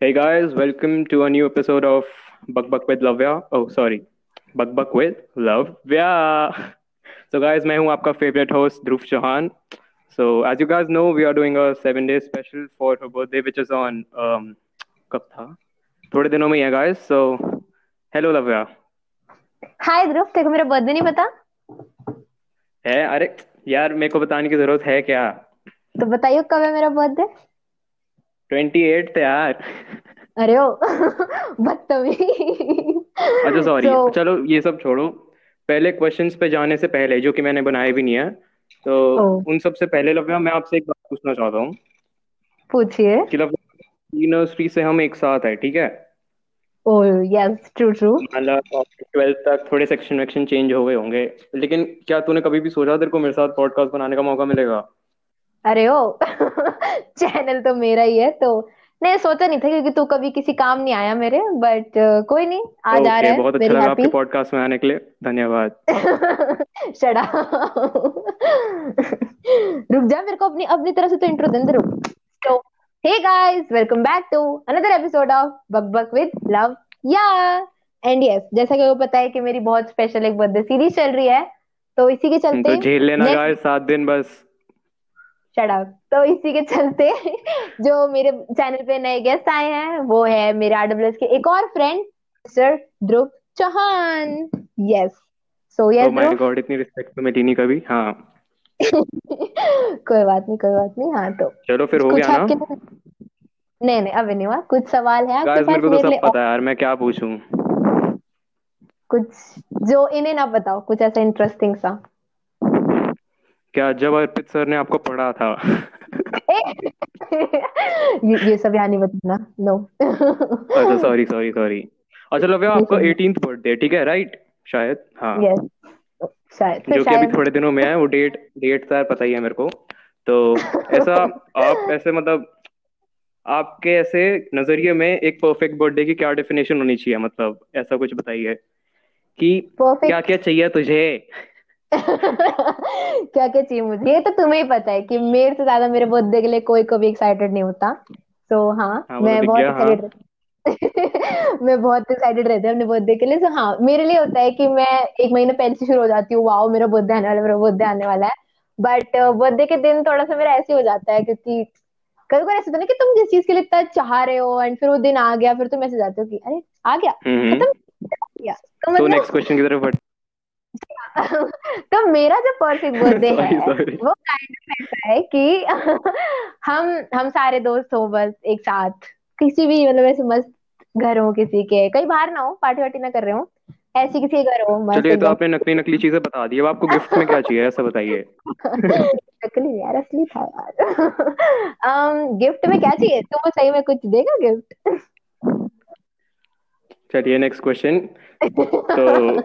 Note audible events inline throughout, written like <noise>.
Hey guys, welcome to a new episode of Buck Buck with Lavya. Oh, sorry, Buck Buck with Lavya. So guys, मैं हूँ आपका favorite host Dhruv Chauhan. So as you guys know, we are doing a seven day special for her birthday, which is on um, कब था? थोड़े दिनों में ही है guys. So hello Lavya. हाय ध्रुव तेरे को मेरा बर्थडे नहीं पता है अरे यार मेरे को बताने की ज़रूरत है क्या? तो बताइए कब है मेरा बर्थडे ट्वेंटी एट यार। अरे ओ <laughs> बदतमीज। अच्छा सॉरी तो चलो ये सब छोड़ो। पहले क्वेश्चंस पे जाने से पहले जो कि मैंने बनाए भी नहीं है तो ओ। उन सबसे पहले लव्या मैं आपसे एक बात पूछना चाहता हूँ। पूछिए। कि लव्या यूनिवर्सिटी से हम एक साथ है ठीक है? ओ यस ट्रू ट्रू मतलब ट्वेल्थ तक थोड़े सेक्शन वेक्शन चेंज हो गए होंगे। लेकिन क्या तूने कभी भी सोचा तेरे को मेरे साथ पॉडकास्ट बनाने का मौका मिलेगा? अरे ओ। चैनल तो मेरा ही है तो नहीं सोचा नहीं था क्योंकि तू कभी किसी काम नहीं आया मेरे बट uh, कोई नहीं आज आ रहा है बहुत अच्छा लगा आपके पॉडकास्ट में आने के लिए धन्यवाद. <laughs> शड़ा रुक जा मेरे को अपनी अपनी तरफ़ से तो इंट्रो देने दे रुक. तो hey guys welcome back to another episode of Bak Bak with love ya and yes जैसा कि वो पता है कि मेरी बहुत स्पेशल एक बर्थडे सीरीज़ चल रही है तो इसी के तो चलते झेल लेना गाइस सात दिन बस. शट तो इसी के चलते <laughs> जो मेरे चैनल पे नए गेस्ट आए हैं वो है मेरे आरडब्ल्यूएस के एक और friend sir Dhruv Chauhan yes so yes my god इतनी रिस्पेक्ट तो मिली नहीं कभी। हाँ। <laughs> कोई बात नहीं कोई बात नहीं। हाँ तो चलो फिर हो गया ना? नहीं नहीं अभी नहीं हुआ। कुछ सवाल है आपके पास मेरे को तो सब पता है यार मैं क्या पूछूँ? कुछ जो इन्हें ना बताओ कुछ ऐसा इंटरेस्टिंग सा। क्या जब अर्पित सर ने आपको पढ़ा था? <laughs> ये, ये सब यहाँ नहीं बताना नो अच्छा सॉरी सॉरी सॉरी अच्छा लव्या आपका सब एटीनथ बर्थडे ठीक है राइट शायद हाँ. यस शायद जो कि अभी थोड़े दिनों में है वो डेट डेट यार पता ही है मेरे को. तो <laughs> ऐसा आप ऐसे मतलब आपके ऐसे नज़रिए में एक परफेक्ट बर्थडे की क्या डेफिनेशन होनी चाहिए? मतलब ऐसा कुछ बताइए कि क्या क्या चाहिए तुझे? <laughs> क्या क्या चाहिए मुझे ये तो तुम्हें ही पता है कि मेरे से ज़्यादा मेरे बर्थडे के लिए कोई कभी एक्साइटेड नहीं होता। तो हाँ हाँ वो तो मैं दिख बहुत गया हाँ। एक्साइटेड <laughs> मैं बहुत एक्साइटेड रहती हूँ अपने बर्थडे के लिए। तो हाँ मेरे लिए होता है कि मैं एक महीने पहले से शुरू हो जाती हूँ वाओ मेरा बर्थडे आने वाला है, मेरा बर्थडे आने वाला है। बट बर्थडे के दिन थोड़ा सा मेरा ऐसे हो जाता है क्योंकि कभी कभी ऐसा होता है ना कि तुम जिस चीज़ के लिए इतना चाह रहे हो एंड फिर वो दिन आ गया फिर तुम ऐसे जाते हो कि अरे आ गया हम्म खत्म हो गया। तो तो मतलब नेक्स्ट क्वेश्चन की तरफ़ <laughs> तो मेरा जो परफेक्ट बर्थडे <laughs> है वो काइंड ऑफ़ ऐसा है कि <laughs> हम हम सारे दोस्त हो बस एक साथ। किसी भी मतलब ऐसे मस्त घर हो किसी के। कहीं बाहर ना हो पार्टी वार्टी ना कर रहे हो। ऐसी किसी घर हो मस्त चलिए तो आपने नकली नकली चीज़ें बता दी। अब आपको गिफ्ट में क्या चाहिए ऐसा बताइए। नकली यार असली था यार। गिफ्ट में क्या चाहिए? तुमको सही में कुछ देगा गिफ्ट चलिए नेक्स्ट क्वेश्चन तो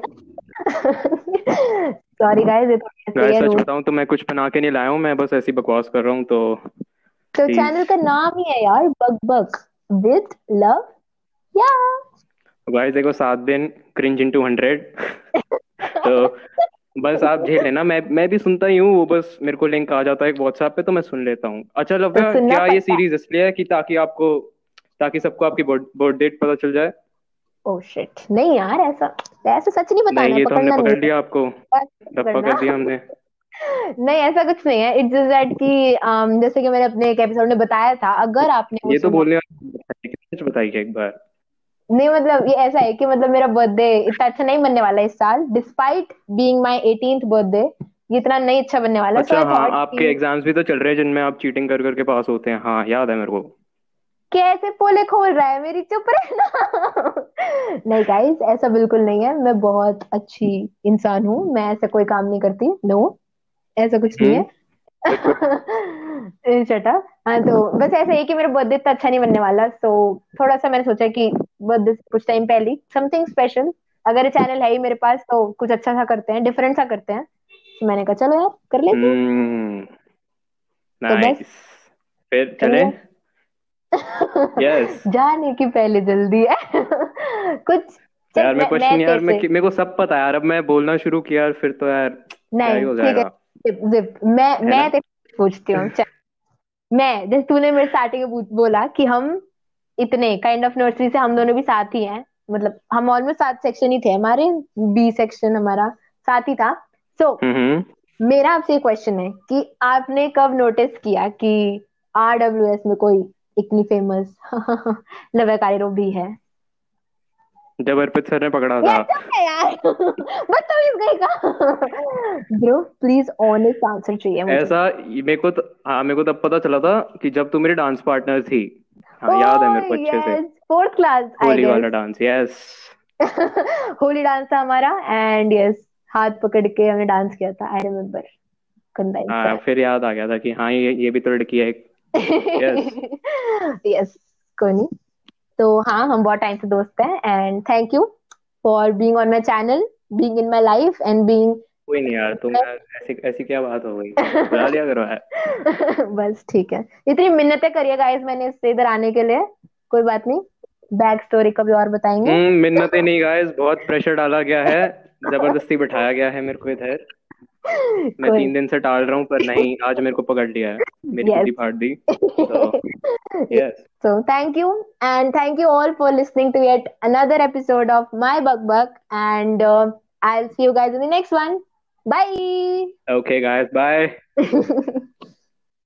<laughs> सॉरी गाइस ये तो गाइस सच बताऊँ तो मैं कुछ बना के नहीं लाया हूँ मैं बस ऐसी बकवास कर रहा हूँ तो तो चैनल का नाम ही है यार Bak Bak with love ya guys देखो सात दिन क्रिंज इनटू हंड्रेड तो बस आप झेल लेना मैं मैं भी सुनता ही हूँ वो बस मेरे को लिंक आ जाता है व्हाट्सएप पे तो मैं सुन लेता हूँ। अच्छा तो लव्या सुनना क्या ये सीरीज़ इसलिए है कि ताकि आपको ताकि सबको आपकी बर्थ डेट पता चल जाए? ओ शिट नहीं यार ऐसा ऐसा सच नहीं बताना नहीं ये तो हमने पकड़ना नहीं पकड़ है लिया आपको। नहीं पकड़ दिया हमने। नहीं ऐसा कुछ नहीं है। इट्स जस्ट दैट कि um, जैसे कि मैंने अपने एक एपिसोड में बताया था अगर आपने वो ये तो सुना बोलने वाली सच बताइए एक बार? नहीं मतलब ये ऐसा है कि मतलब मेरा बर्थडे इतना अच्छा नहीं बनने वाला इस साल despite being my 18th birthday ये इतना नहीं अच्छा बनने वाला। सो अच्छा आई हाँ थॉट आपके कि एग्ज़ाम्स भी तो चल रहे हैं जिनमें आप चीटिंग कर करके पास होते हैं। हाँ याद है मेरे को। कैसे पोले खोल रहा है? मेरी चुप रहना। नहीं गाइस ऐसा बिल्कुल नहीं है। मैं बहुत अच्छी इंसान हूँ। मैं ऐसा कोई काम नहीं करती। नो ऐसा कुछ नहीं है। <laughs> शट अप हाँ तो बस ऐसा है कि मेरा बर्थडे इतना अच्छा नहीं बनने वाला। सो थोड़ा सा मैंने सोचा कि बर्थडे से कुछ टाइम पहले समथिंग स्पेशल अगर चैनल है ही मेरे पास तो कुछ अच्छा सा करते हैं डिफरेंट सा करते हैं। तो मैंने कहा चलो यार कर लेते हैं। हम्म। तो बस फिर चलो। यस जाने की पहले जल्दी है। कुछ यार मैं क्वेश्चन यार मैं मेरे को सब पता है यार अब मैं बोलना शुरू किया यार फिर तो यार नहीं ठीक है जिप जिप मैं मैं तेरे पूछती हूँ मैं जैसे तूने मेरे स्टार्टिंग में बोला कि हम इतने काइंड ऑफ़ नर्सरी से हम दोनों भी साथ ही हैं। मतलब हम ऑलमोस्ट सात सेक्शन ही थे हमारे बी सेक्शन हमारा साथ ही था। सो so, मेरा आपसे क्वेश्चन है कि आपने कब नोटिस किया कि आर डब्ल्यू एस में कोई इतनी फ़ेमस <laughs> लवकारी भी है। जब अर्पित सर ने पकड़ा था। यार? <laughs> बदतमीज गई का? ब्रो प्लीज़ ऑनेस्ट आंसर चाहिए मुझे। ऐसा मेरे को तो हाँ मेरे को तब पता चला था कि जब तू मेरी डांस पार्टनर थी। हाँ याद है मेरे को अच्छे से। फोर्थ क्लास होली वाला डांस यस होली डांस था हमारा एंड यस हाथ पकड़ के हमने डांस किया था आई रिमेम्बर हाँ फिर याद आ गया था कि हाँ ये ये भी तो लड़की है यस कोई नहीं तो हाँ हम बहुत टाइम से दोस्त हैं and thank you for being on my channel being in my life and being कोई नहीं यार तुम ऐसी ऐसी क्या बात हो गई? बुला लिया करो है। <laughs> बस ठीक है। इतनी मिन्नतें करिए गाइस मैंने इससे इधर आने के लिए। कोई बात नहीं। बैक स्टोरी कभी और बताएँगे। हम्म मिन्नतें नहीं गाइस बहुत प्रेशर डाला गया है। ज़बरदस्ती बिठाया गया है मेरे को इधर। मैं तीन दिन से टाल रहा हूँ पर नहीं आज मेरे को पकड़ लिया है मेरी yes. फाड़ दी so thank you and thank you all for listening to yet another episode of my bug bug and uh, I'll see you guys in the next one bye okay guys bye